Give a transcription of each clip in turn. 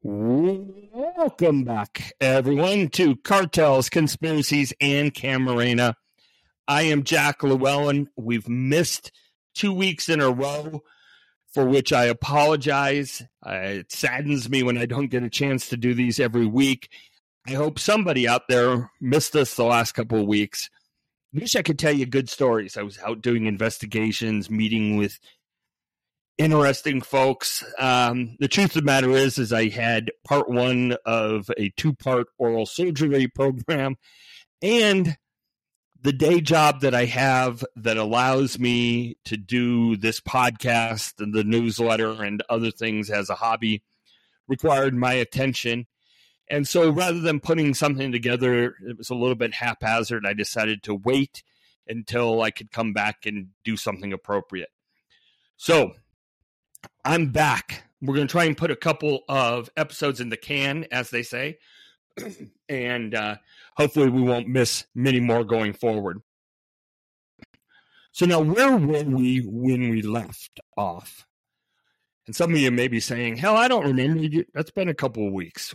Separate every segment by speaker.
Speaker 1: Welcome back, everyone, to Cartels, Conspiracies, and Camarena. I am Jack Llewellyn. We've missed two weeks in a row, for which I apologize. Uh, it saddens me when I don't get a chance to do these every week. I hope somebody out there missed us the last couple of weeks. Wish I could tell you good stories. I was out doing investigations, meeting with interesting folks. Um, the truth of the matter is, is I had part one of a two-part oral surgery program, and the day job that I have that allows me to do this podcast and the newsletter and other things as a hobby required my attention. And so rather than putting something together, it was a little bit haphazard. I decided to wait until I could come back and do something appropriate. So I'm back. We're going to try and put a couple of episodes in the can, as they say, and uh, hopefully we won't miss many more going forward. So now, where were we when we left off? And some of you may be saying, "Hell, I don't remember. That's been a couple of weeks."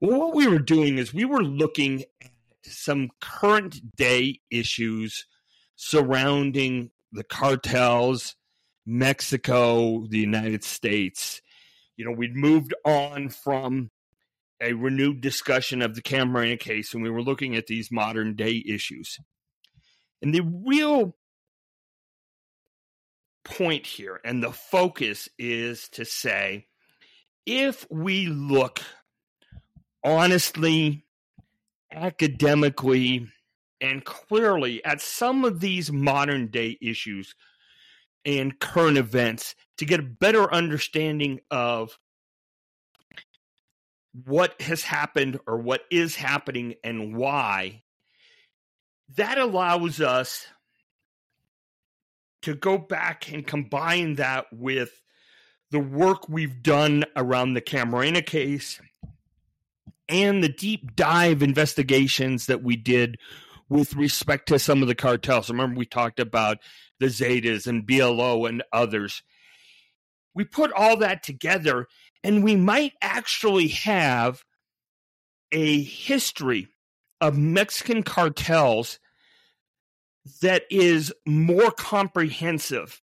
Speaker 1: Well, what we were doing is we were looking at some current day issues surrounding the cartels Mexico, the United States. You know, we'd moved on from a renewed discussion of the Camarena case, and we were looking at these modern day issues. And the real point here and the focus is to say if we look honestly, academically, and clearly at some of these modern day issues, and current events to get a better understanding of what has happened or what is happening and why, that allows us to go back and combine that with the work we've done around the Camarena case and the deep dive investigations that we did with respect to some of the cartels. Remember, we talked about the Zetas and BLO and others. We put all that together, and we might actually have a history of Mexican cartels that is more comprehensive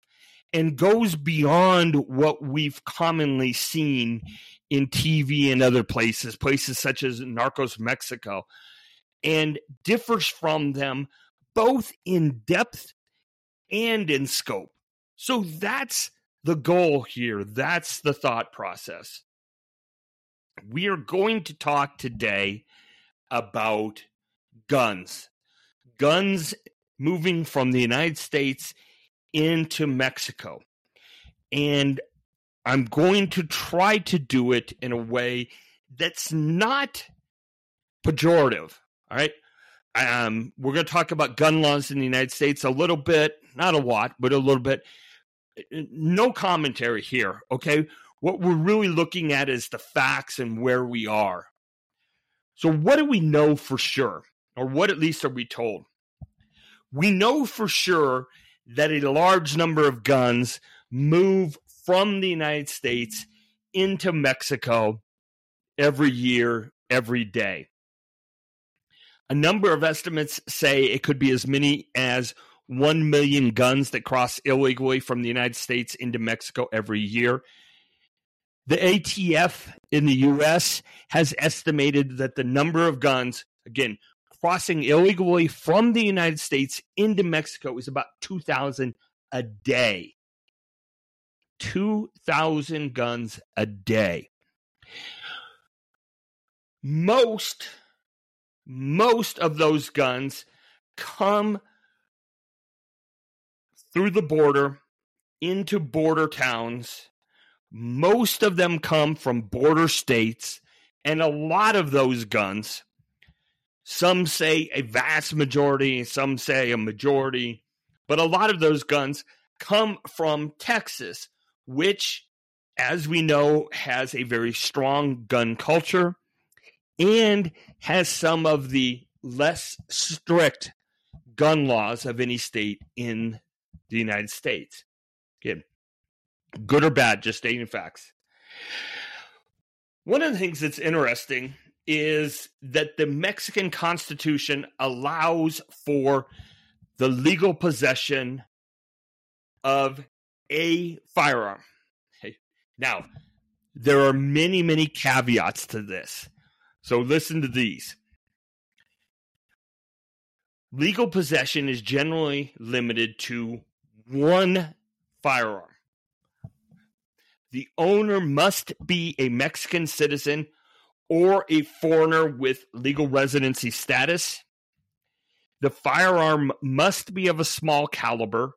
Speaker 1: and goes beyond what we've commonly seen in TV and other places, places such as Narcos Mexico, and differs from them both in depth and in scope. So that's the goal here. That's the thought process. We are going to talk today about guns. Guns moving from the United States into Mexico. And I'm going to try to do it in a way that's not pejorative. All right. Um, we're going to talk about gun laws in the United States a little bit, not a lot, but a little bit. Eh, eh, no commentary here, okay? What we're really looking at is the facts and where we are. So, what do we know for sure? Or what at least are we told? We know for sure that a large number of guns move from the United States into Mexico every year, every day. A number of estimates say it could be as many as 1 million guns that cross illegally from the United States into Mexico every year. The ATF in the US has estimated that the number of guns, again, crossing illegally from the United States into Mexico is about 2,000 a day. 2,000 guns a day. Most most of those guns come through the border into border towns. Most of them come from border states, and a lot of those guns, some say a vast majority, some say a majority, but a lot of those guns come from Texas, which, as we know, has a very strong gun culture and has some of the less strict gun laws of any state in the United States. Good or bad, just stating facts. One of the things that's interesting is that the Mexican Constitution allows for the legal possession of a firearm. Now, there are many, many caveats to this. So listen to these. Legal possession is generally limited to one firearm. The owner must be a Mexican citizen or a foreigner with legal residency status. The firearm must be of a small caliber,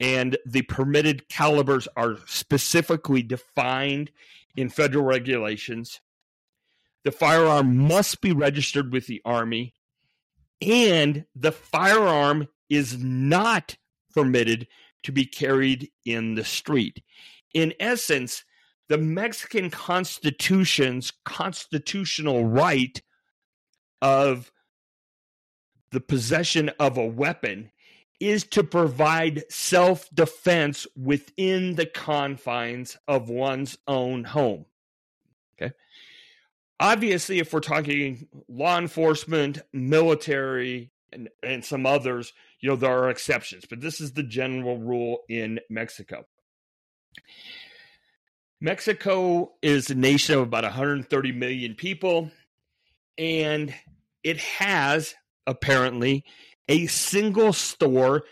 Speaker 1: and the permitted calibers are specifically defined in federal regulations. The firearm must be registered with the Army, and the firearm is not permitted to be carried in the street. In essence, the Mexican Constitution's constitutional right of the possession of a weapon is to provide self defense within the confines of one's own home. Okay. Obviously, if we're talking law enforcement, military, and, and some others, you know, there are exceptions, but this is the general rule in Mexico. Mexico is a nation of about 130 million people, and it has apparently a single store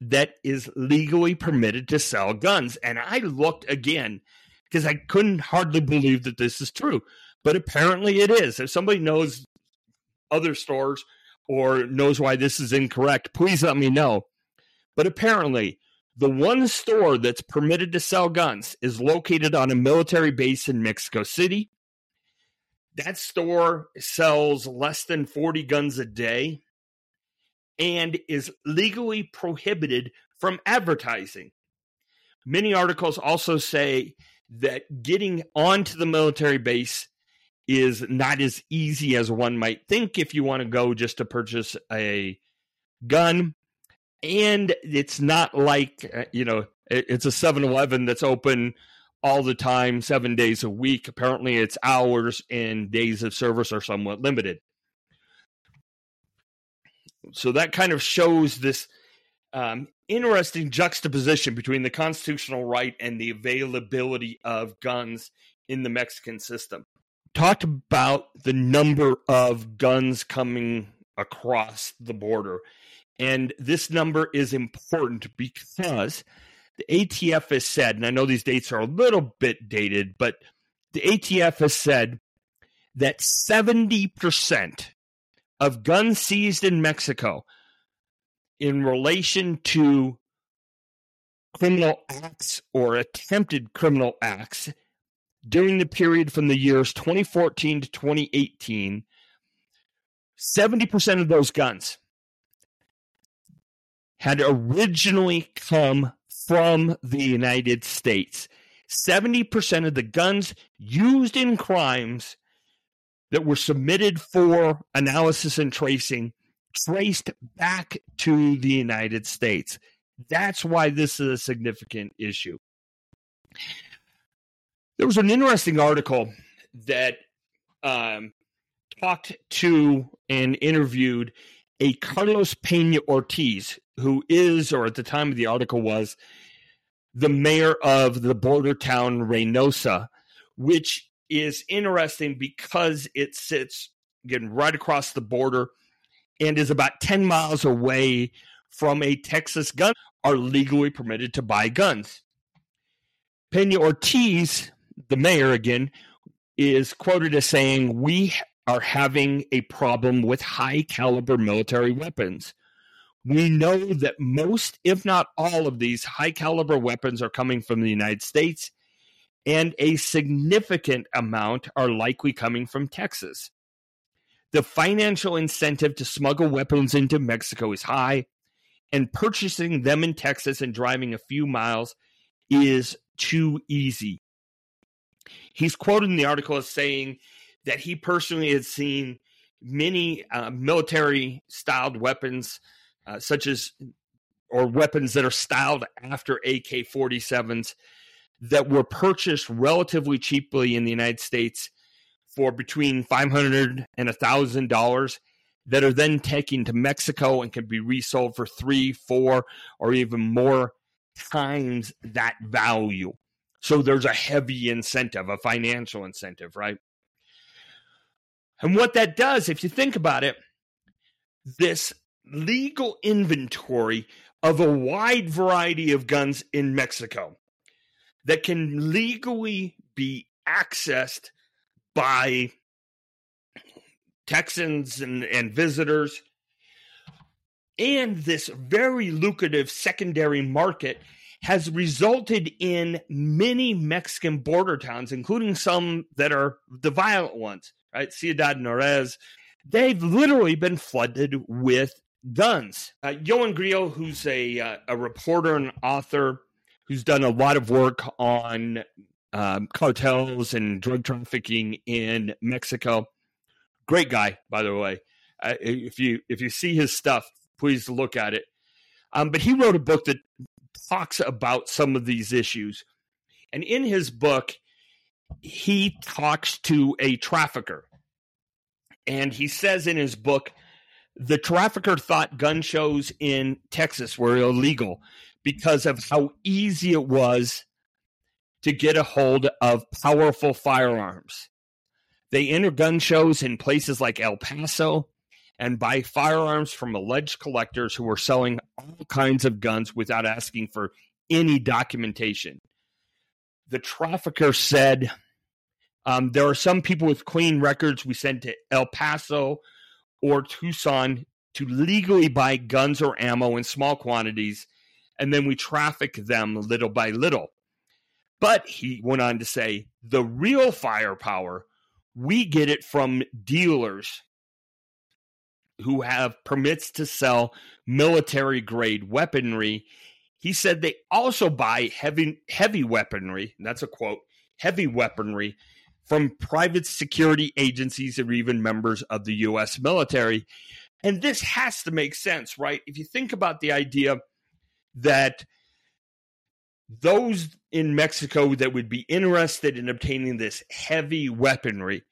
Speaker 1: that is legally permitted to sell guns. And I looked again because I couldn't hardly believe that this is true, but apparently it is. If somebody knows other stores or knows why this is incorrect, please let me know. But apparently, the one store that's permitted to sell guns is located on a military base in Mexico City. That store sells less than 40 guns a day and is legally prohibited from advertising. Many articles also say that getting onto the military base is not as easy as one might think if you want to go just to purchase a gun. And it's not like uh, you know it's a 7-eleven that's open all the time seven days a week. Apparently its hours and days of service are somewhat limited. So that kind of shows this um, interesting juxtaposition between the constitutional right and the availability of guns in the mexican system talked about the number of guns coming across the border. And this number is important because the ATF has said, and I know these dates are a little bit dated, but the ATF has said that 70% of guns seized in Mexico in relation to criminal acts or attempted criminal acts during the period from the years 2014 to 2018, 70% of those guns had originally come from the United States. 70% of the guns used in crimes that were submitted for analysis and tracing traced back to the United States. That's why this is a significant issue. There was an interesting article that um, talked to and interviewed a Carlos Pena Ortiz, who is, or at the time of the article was, the mayor of the border town Reynosa, which is interesting because it sits again right across the border and is about 10 miles away from a Texas gun are legally permitted to buy guns. Pena Ortiz, the mayor again, is quoted as saying, We are having a problem with high caliber military weapons. We know that most, if not all, of these high caliber weapons are coming from the United States, and a significant amount are likely coming from Texas. The financial incentive to smuggle weapons into Mexico is high, and purchasing them in Texas and driving a few miles is too easy. He's quoted in the article as saying that he personally had seen many uh, military styled weapons, uh, such as or weapons that are styled after AK 47s that were purchased relatively cheaply in the United States for between five hundred and a thousand dollars that are then taken to Mexico and can be resold for three, four, or even more times that value. So there's a heavy incentive, a financial incentive, right? And what that does, if you think about it, this legal inventory of a wide variety of guns in Mexico that can legally be accessed by Texans and, and visitors, and this very lucrative secondary market has resulted in many Mexican border towns, including some that are the violent ones, right? Ciudad Juarez. They've literally been flooded with guns. Uh, Grillo, who's a, uh, a reporter and author who's done a lot of work on um, cartels and drug trafficking in Mexico, Great guy, by the way. Uh, if you if you see his stuff, please look at it. Um, but he wrote a book that talks about some of these issues, and in his book, he talks to a trafficker, and he says in his book, the trafficker thought gun shows in Texas were illegal because of how easy it was to get a hold of powerful firearms. They enter gun shows in places like El Paso and buy firearms from alleged collectors who are selling all kinds of guns without asking for any documentation. The trafficker said, um, There are some people with clean records we send to El Paso or Tucson to legally buy guns or ammo in small quantities, and then we traffic them little by little. But he went on to say the real firepower we get it from dealers who have permits to sell military grade weaponry. He said they also buy heavy heavy weaponry, that's a quote, heavy weaponry from private security agencies or even members of the US military. And this has to make sense, right? If you think about the idea that those in Mexico that would be interested in obtaining this heavy weaponry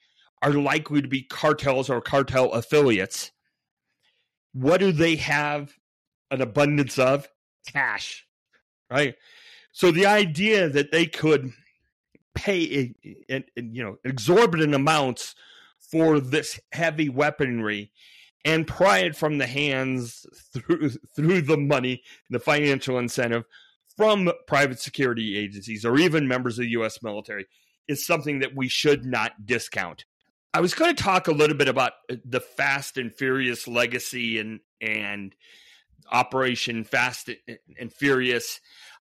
Speaker 1: are likely to be cartels or cartel affiliates. What do they have an abundance of? Cash, right? So the idea that they could pay a, a, you know exorbitant amounts for this heavy weaponry and pry it from the hands through through the money, the financial incentive from private security agencies or even members of the US military is something that we should not discount. I was going to talk a little bit about uh, the Fast and Furious legacy and and Operation Fast and Furious,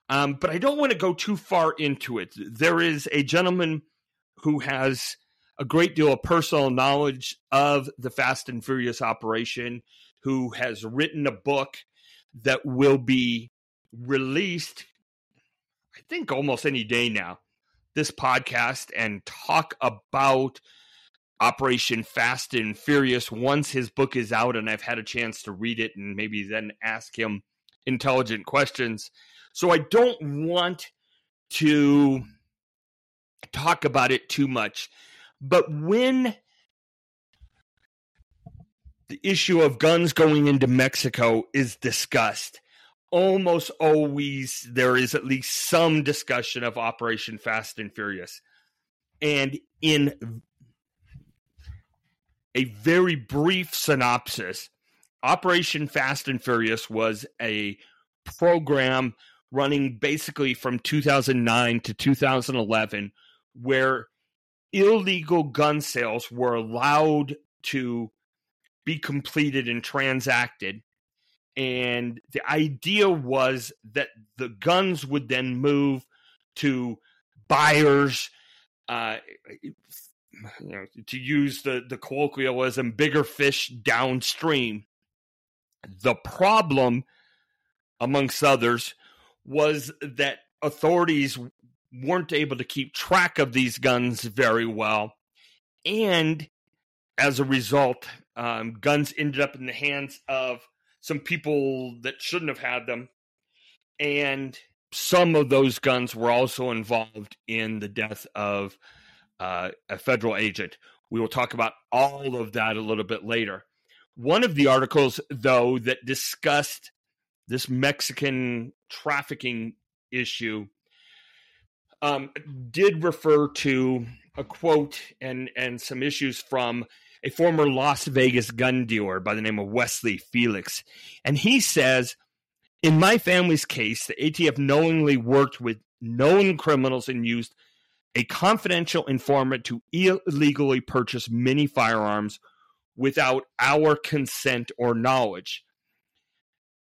Speaker 1: um, but I don't want to go too far into it. There is a gentleman who has a great deal of personal knowledge of the Fast and Furious operation, who has written a book that will be released, I think, almost any day now. This podcast and talk about Operation Fast and Furious once his book is out and I've had a chance to read it and maybe then ask him intelligent questions. So I don't want to talk about it too much. But when the issue of guns going into Mexico is discussed, almost always there is at least some discussion of Operation Fast and Furious. And in a very brief synopsis Operation Fast and Furious was a program running basically from 2009 to 2011 where illegal gun sales were allowed to be completed and transacted. And the idea was that the guns would then move to buyers, uh, you know, to use the, the colloquialism, bigger fish downstream. The problem, amongst others, was that authorities weren't able to keep track of these guns very well. And as a result, um, guns ended up in the hands of some people that shouldn't have had them. And some of those guns were also involved in the death of uh, a federal agent. We will talk about all of that a little bit later. One of the articles, though, that discussed this Mexican trafficking issue um, did refer to a quote and and some issues from a former Las Vegas gun dealer by the name of Wesley Felix, and he says, "In my family's case, the ATF knowingly worked with known criminals and used a confidential informant to illegally purchase many firearms without our consent or knowledge."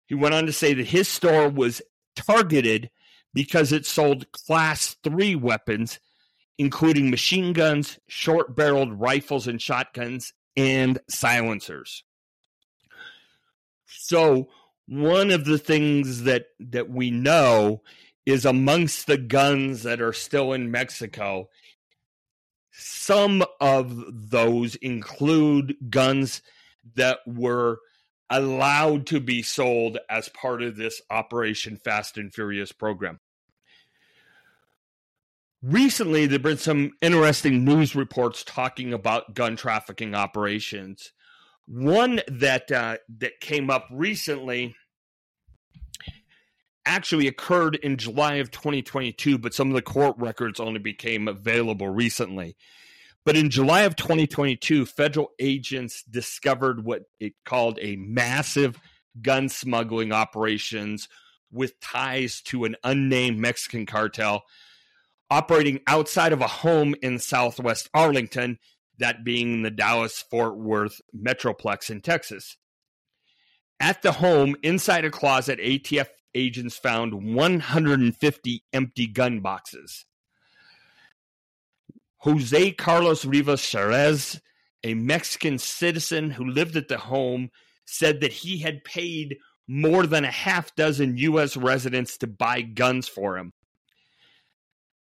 Speaker 1: He went on to say that his store was targeted because it sold class 3 weapons including machine guns, short barreled rifles and shotguns, and silencers. So, one of the things that, that we know is amongst the guns that are still in Mexico, some of those include guns that were allowed to be sold as part of this Operation Fast and Furious program recently there have been some interesting news reports talking about gun trafficking operations. One that uh, that came up recently actually occurred in July of 2022, but some of the court records only became available recently. But in July of 2022, federal agents discovered what it called a massive gun smuggling operations with ties to an unnamed Mexican cartel operating outside of a home in southwest Arlington, that being the Dallas Fort Worth Metroplex in Texas. At the home, inside a closet, ATF agents found 150 empty gun boxes. Jose Carlos Rivas Cherez, a Mexican citizen who lived at the home, said that he had paid more than a half dozen U.S. residents to buy guns for him.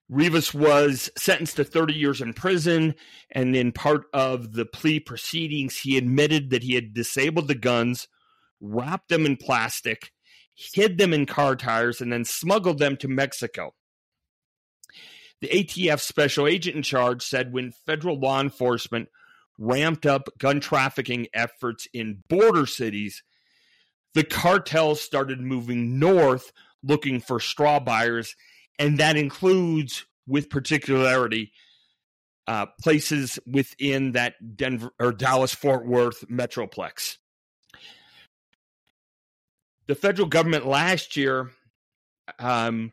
Speaker 1: Rivas was sentenced to 30 years in prison, and in part of the plea proceedings, he admitted that he had disabled the guns, wrapped them in plastic, hid them in car tires, and then smuggled them to Mexico. The ATF special agent in charge said when federal law enforcement ramped up gun trafficking efforts in border cities, the cartels started moving north looking for straw buyers and that includes with particularity uh, places within that Denver or Dallas Fort Worth metroplex. The federal government last year um,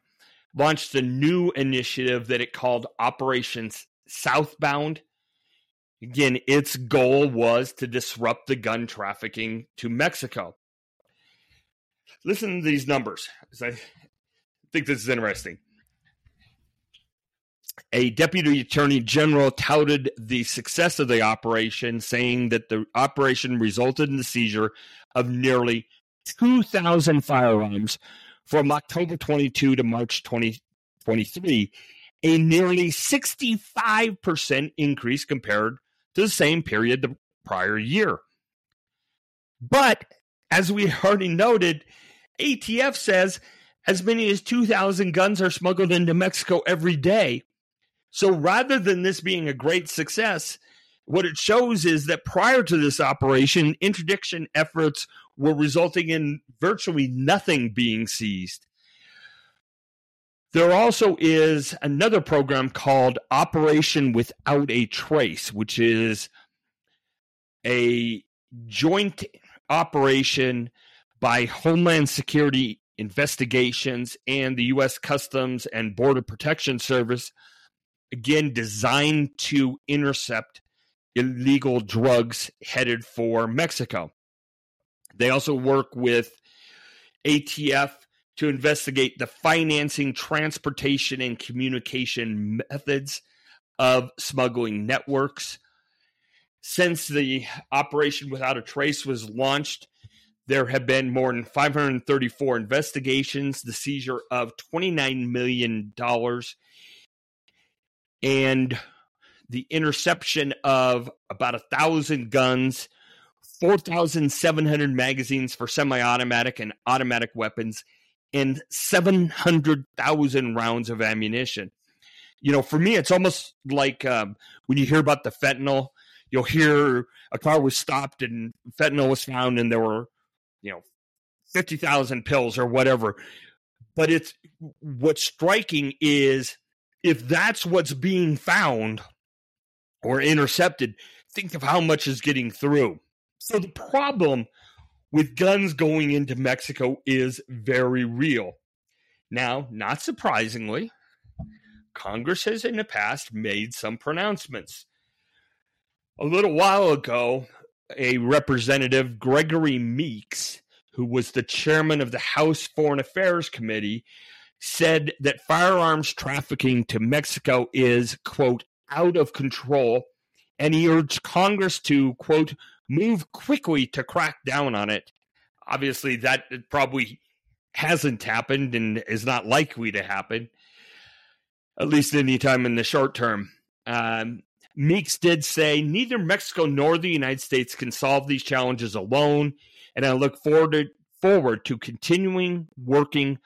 Speaker 1: launched a new initiative that it called Operations Southbound. Again, its goal was to disrupt the gun trafficking to Mexico. Listen to these numbers. I think this is interesting a deputy attorney general touted the success of the operation, saying that the operation resulted in the seizure of nearly 2,000 firearms from October 22 to March 2023, a nearly 65% increase compared to the same period the prior year. But as we already noted, ATF says as many as 2,000 guns are smuggled into Mexico every day. So rather than this being a great success, what it shows is that prior to this operation, interdiction efforts were resulting in virtually nothing being seized. There also is another program called Operation Without a Trace, which is a joint operation by Homeland Security Investigations and the U.S. Customs and Border Protection Service again designed to intercept illegal drugs headed for Mexico. They also work with ATF to investigate the financing, transportation, and communication methods of smuggling networks. Since the Operation Without a Trace was launched, there have been more than 534 investigations, the seizure of $29 million and the interception of about a thousand guns, 4,700 magazines for semi automatic and automatic weapons, and 700,000 rounds of ammunition. You know, for me, it's almost like um, when you hear about the fentanyl you'll hear a car was stopped and fentanyl was found and there were, you know, 50,000 pills or whatever. But it's what's striking is if that's what's being found or intercepted, think of how much is getting through. So the problem with guns going into Mexico is very real. Now, not surprisingly, Congress has in the past made some pronouncements. A little while ago, a representative, Gregory Meeks, who was the chairman of the House Foreign Affairs Committee, said that firearms trafficking to Mexico is, quote, out of control. And he urged Congress to, quote, move quickly to crack down on it. Obviously, that probably hasn't happened and is not likely to happen, at least anytime in the short term. Um, Meeks did say neither Mexico nor the United States can solve these challenges alone, and I look forward to, forward to continuing working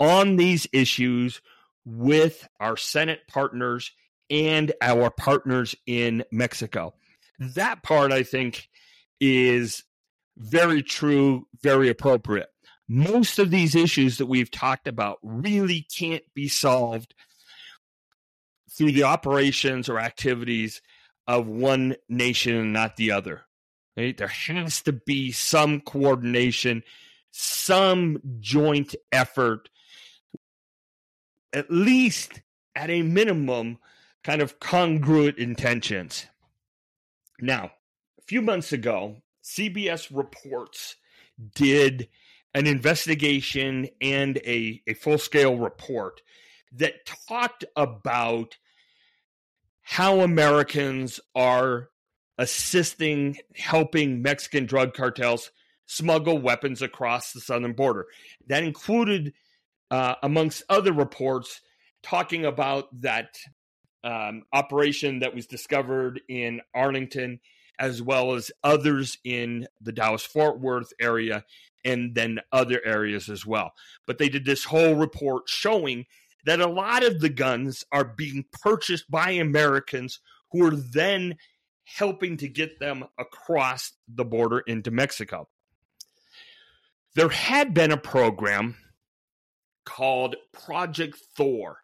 Speaker 1: on these issues with our Senate partners and our partners in Mexico. That part, I think, is very true, very appropriate. Most of these issues that we've talked about really can't be solved through the operations or activities of one nation and not the other. Right? There has to be some coordination, some joint effort, at least at a minimum, kind of congruent intentions. Now, few months ago, CBS Reports did an investigation and a, a full scale report that talked about how Americans are assisting, helping Mexican drug cartels smuggle weapons across the southern border. That included, uh, amongst other reports, talking about that um, operation that was discovered in Arlington, as well as others in the Dallas Fort Worth area, and then other areas as well. But they did this whole report showing that a lot of the guns are being purchased by Americans who are then helping to get them across the border into Mexico. There had been a program called Project Thor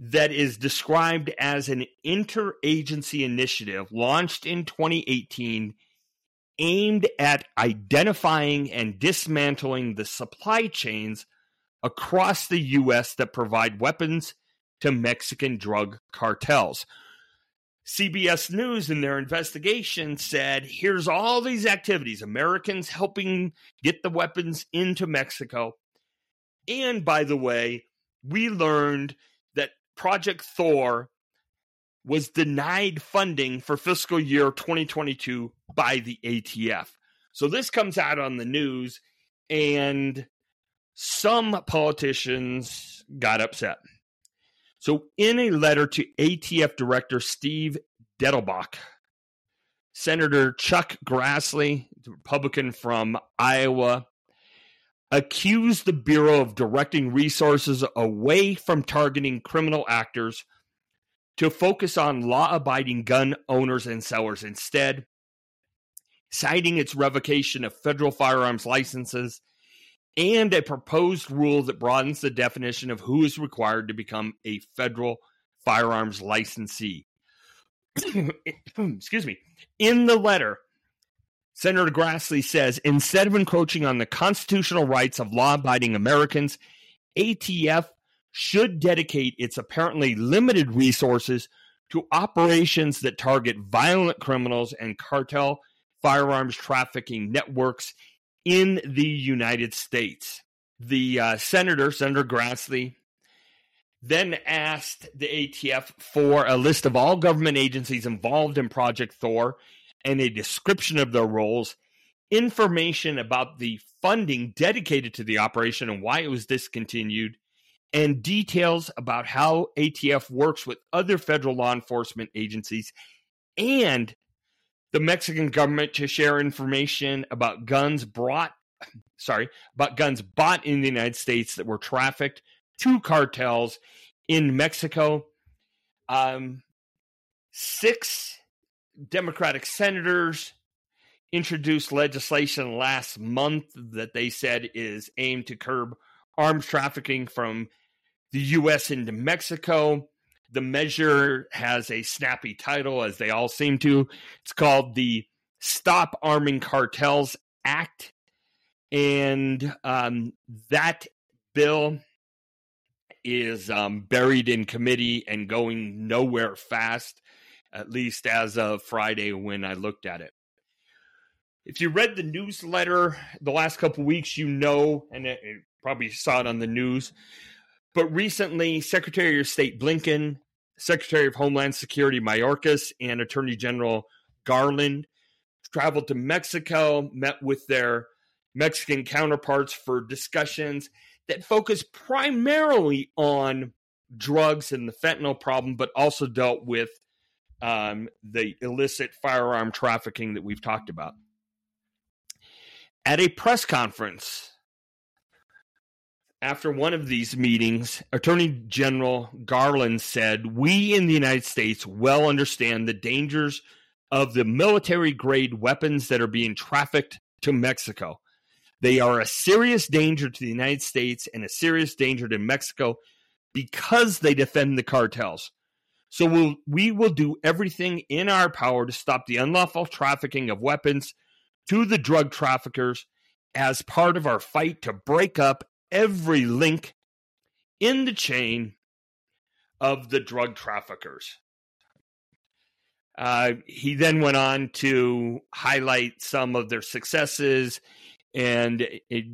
Speaker 1: that is described as an interagency initiative launched in 2018 aimed at identifying and dismantling the supply chains across the U.S. that provide weapons to Mexican drug cartels. CBS News, in their investigation, said here's all these activities Americans helping get the weapons into Mexico. And by the way, we learned Project Thor was denied funding for fiscal year 2022 by the ATF. So this comes out on the news, and some politicians got upset. So, in a letter to ATF Director Steve Dettelbach, Senator Chuck Grassley, Republican from Iowa, accused the Bureau of directing resources away from targeting criminal actors to focus on law abiding gun owners and sellers instead, citing its revocation of federal firearms licenses and a proposed rule that broadens the definition of who is required to become a federal firearms licensee. Excuse me. In the letter, Senator Grassley says instead of encroaching on the constitutional rights of law abiding Americans, ATF should dedicate its apparently limited resources to operations that target violent criminals and cartel firearms trafficking networks in the United States. The uh, senator, Senator Grassley, then asked the ATF for a list of all government agencies involved in Project Thor and a description of their roles, information about the funding dedicated to the operation and why it was discontinued, and details about how ATF works with other federal law enforcement agencies and the Mexican government to share information about guns brought sorry, about guns bought in the United States that were trafficked to cartels in Mexico. Um, six Democratic senators introduced legislation last month that they said is aimed to curb arms trafficking from the U.S. into Mexico. The measure has a snappy title, as they all seem to. It's called the Stop Arming Cartels Act. And um, that bill is um, buried in committee and going nowhere fast, at least as of Friday when I looked at it. If you read the newsletter the last couple weeks, you know, and it, it probably saw it on the news, but recently, Secretary of State Blinken, Secretary of Homeland Security Mayorkas, and Attorney General Garland traveled to Mexico, met with their Mexican counterparts for discussions that focus primarily on drugs and the fentanyl problem, but also dealt with um, the illicit firearm trafficking that we've talked about. At a press conference after one of these meetings, Attorney General Garland said, We in the United States well understand the dangers of the military grade weapons that are being trafficked to Mexico. They are a serious danger to the United States and a serious danger to Mexico because they defend the cartels. So we'll, we will do everything in our power to stop the unlawful trafficking of weapons to the drug traffickers as part of our fight to break up every link in the chain of the drug traffickers. Uh, he then went on to highlight some of their successes and it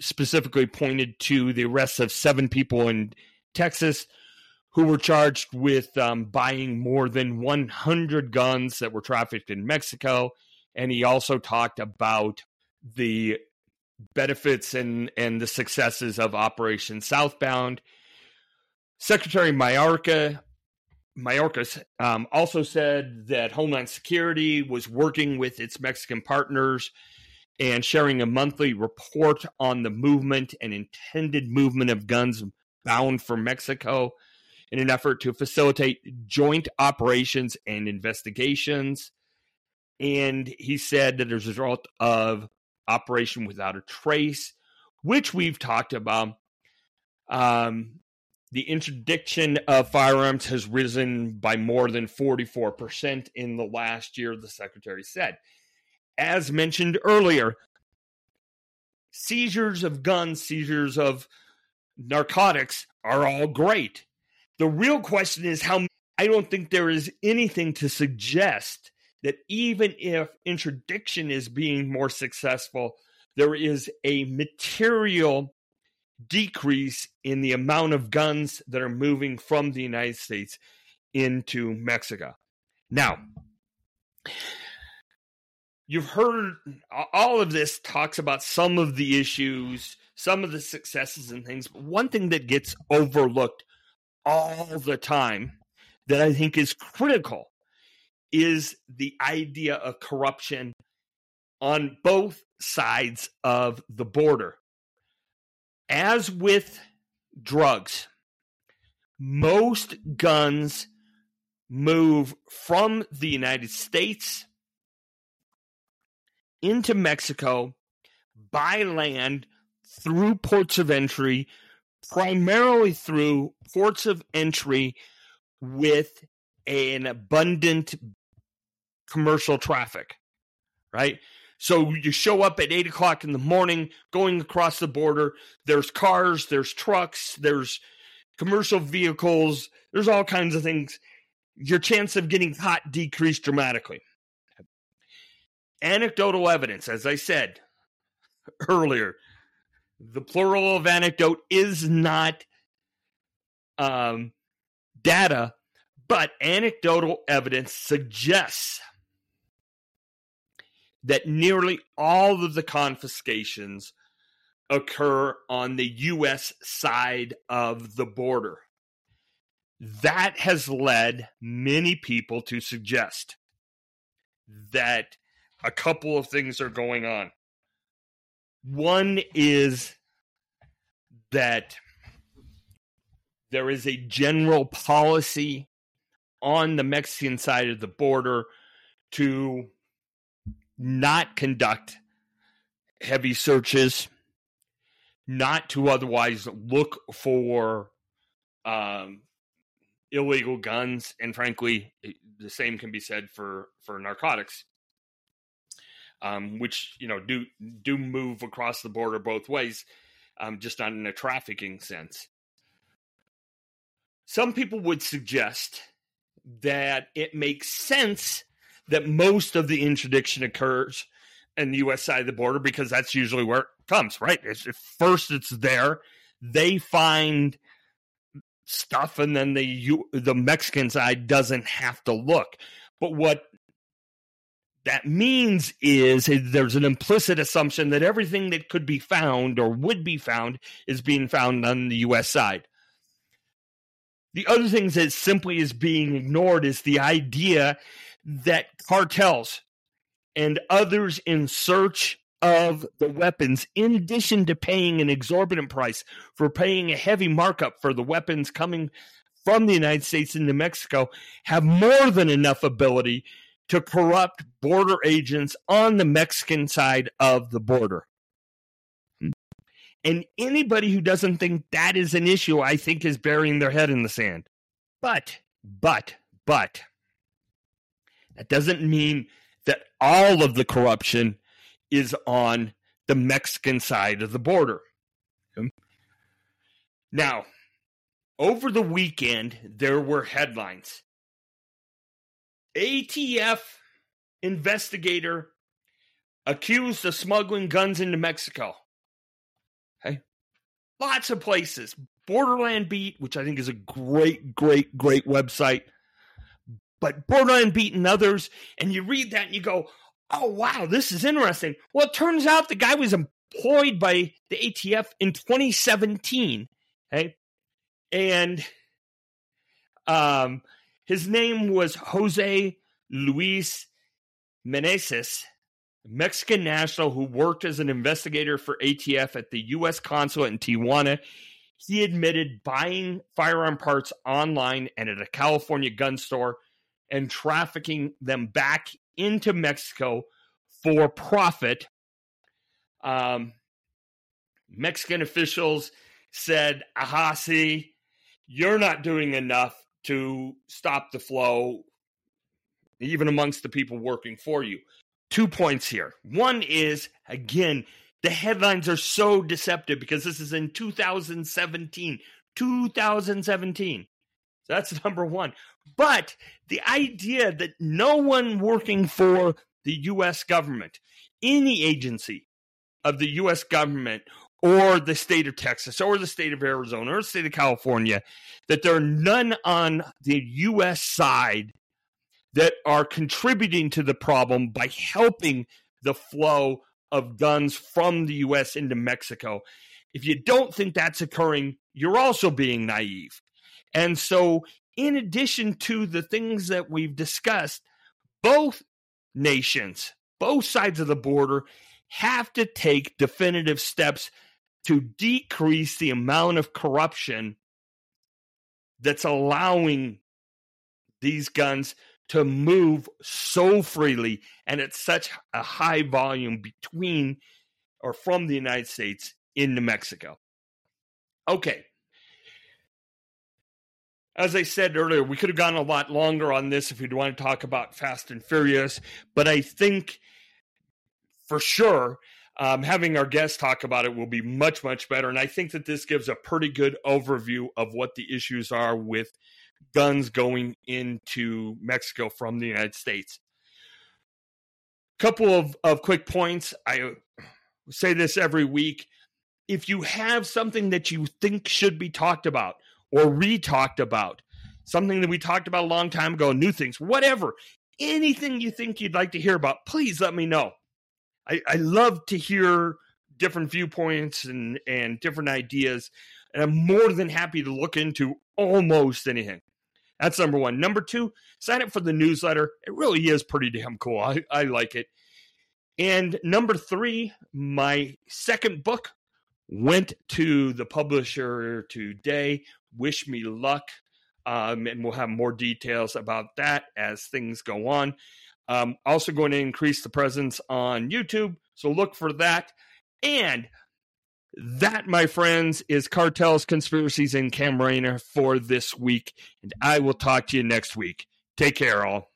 Speaker 1: specifically pointed to the arrest of seven people in Texas who were charged with um, buying more than 100 guns that were trafficked in Mexico. And he also talked about the benefits and, and the successes of Operation Southbound. Secretary Mayorkas Mayorkas um, also said that Homeland Security was working with its Mexican partners and sharing a monthly report on the movement and intended movement of guns bound for Mexico in an effort to facilitate joint operations and investigations. And he said that as a result of Operation Without a Trace, which we've talked about, um, the interdiction of firearms has risen by more than 44% in the last year, the secretary said as mentioned earlier, seizures of guns, seizures of narcotics are all great. The real question is how I don't think there is anything to suggest that even if interdiction is being more successful, there is a material decrease in the amount of guns that are moving from the United States into Mexico. Now, you've heard all of this talks about some of the issues, some of the successes and things. But one thing that gets overlooked all the time that I think is critical is the idea of corruption on both sides of the border. As with drugs, most guns move from the United States into Mexico by land through ports of entry, primarily through ports of entry with an abundant commercial traffic, right? So you show up at eight o'clock in the morning going across the border. There's cars, there's trucks, there's commercial vehicles, there's all kinds of things. Your chance of getting caught decreased dramatically anecdotal evidence, as I said earlier, the plural of anecdote is not um, data, but anecdotal evidence suggests that nearly all of the confiscations occur on the U.S. side of the border. That has led many people to suggest that a couple of things are going on. One is that there is a general policy on the Mexican side of the border to not conduct heavy searches, not to otherwise look for um, illegal guns, and frankly, the same can be said for for narcotics, um, which you know do do move across the border both ways, um, just not in a trafficking sense. Some people would suggest that it makes sense that most of the interdiction occurs in the U.S. side of the border because that's usually where it comes, right? It's, first, it's there. They find stuff, and then the the Mexican side doesn't have to look. But what that means is there's an implicit assumption that everything that could be found or would be found is being found on the U.S. side. The other things that simply is being ignored is the idea that cartels and others in search of the weapons, in addition to paying an exorbitant price for paying a heavy markup for the weapons coming from the United States into Mexico, have more than enough ability to corrupt border agents on the Mexican side of the border. And anybody who doesn't think that is an issue, I think, is burying their head in the sand. But, but, but, that doesn't mean that all of the corruption is on the Mexican side of the border. Now, over the weekend, there were headlines. ATF investigator accused of smuggling guns into Mexico. Okay. Lots of places. Borderland Beat, which I think is a great, great, great website. But Borderland Beat and others, and you read that and you go, oh, wow, this is interesting. Well, it turns out the guy was employed by the ATF in 2017. Okay. And um, his name was Jose Luis Meneses, Mexican national who worked as an investigator for ATF at the U.S. consulate in Tijuana. He admitted buying firearm parts online and at a California gun store and trafficking them back into Mexico for profit. Um, Mexican officials said, aha, see, you're not doing enough to stop the flow, even amongst the people working for you. Two points here. One is, again, the headlines are so deceptive because this is in 2017. 2017. So that's number one. But the idea that no one working for the U.S. government, any agency of the U.S. government, or the state of Texas, or the state of Arizona, or the state of California, that there are none on the U.S. side that are contributing to the problem by helping the flow of guns from the U.S. into Mexico. If you don't think that's occurring, you're also being naive. And so, in addition to the things that we've discussed, both nations, both sides of the border, have to take definitive steps to decrease the amount of corruption that's allowing these guns to move so freely and at such a high volume between or from the United States into Mexico. Okay, as I said earlier, we could have gone a lot longer on this if we'd want to talk about Fast and Furious, but I think for sure um, having our guests talk about it will be much, much better. And I think that this gives a pretty good overview of what the issues are with guns going into Mexico from the United States. Couple of, of quick points. I say this every week. If you have something that you think should be talked about, or re talked about, something that we talked about a long time ago, new things, whatever, anything you think you'd like to hear about, please let me know. I, I love to hear different viewpoints and, and different ideas, and I'm more than happy to look into almost anything. That's number one. Number two, sign up for the newsletter. It really is pretty damn cool. I, I like it. And number three, my second book went to the publisher today. Wish me luck. Um, and we'll have more details about that as things go on. Um, also going to increase the presence on YouTube. So look for that. And that, my friends, is cartels, conspiracies, and Camarena for this week. And I will talk to you next week. Take care, all.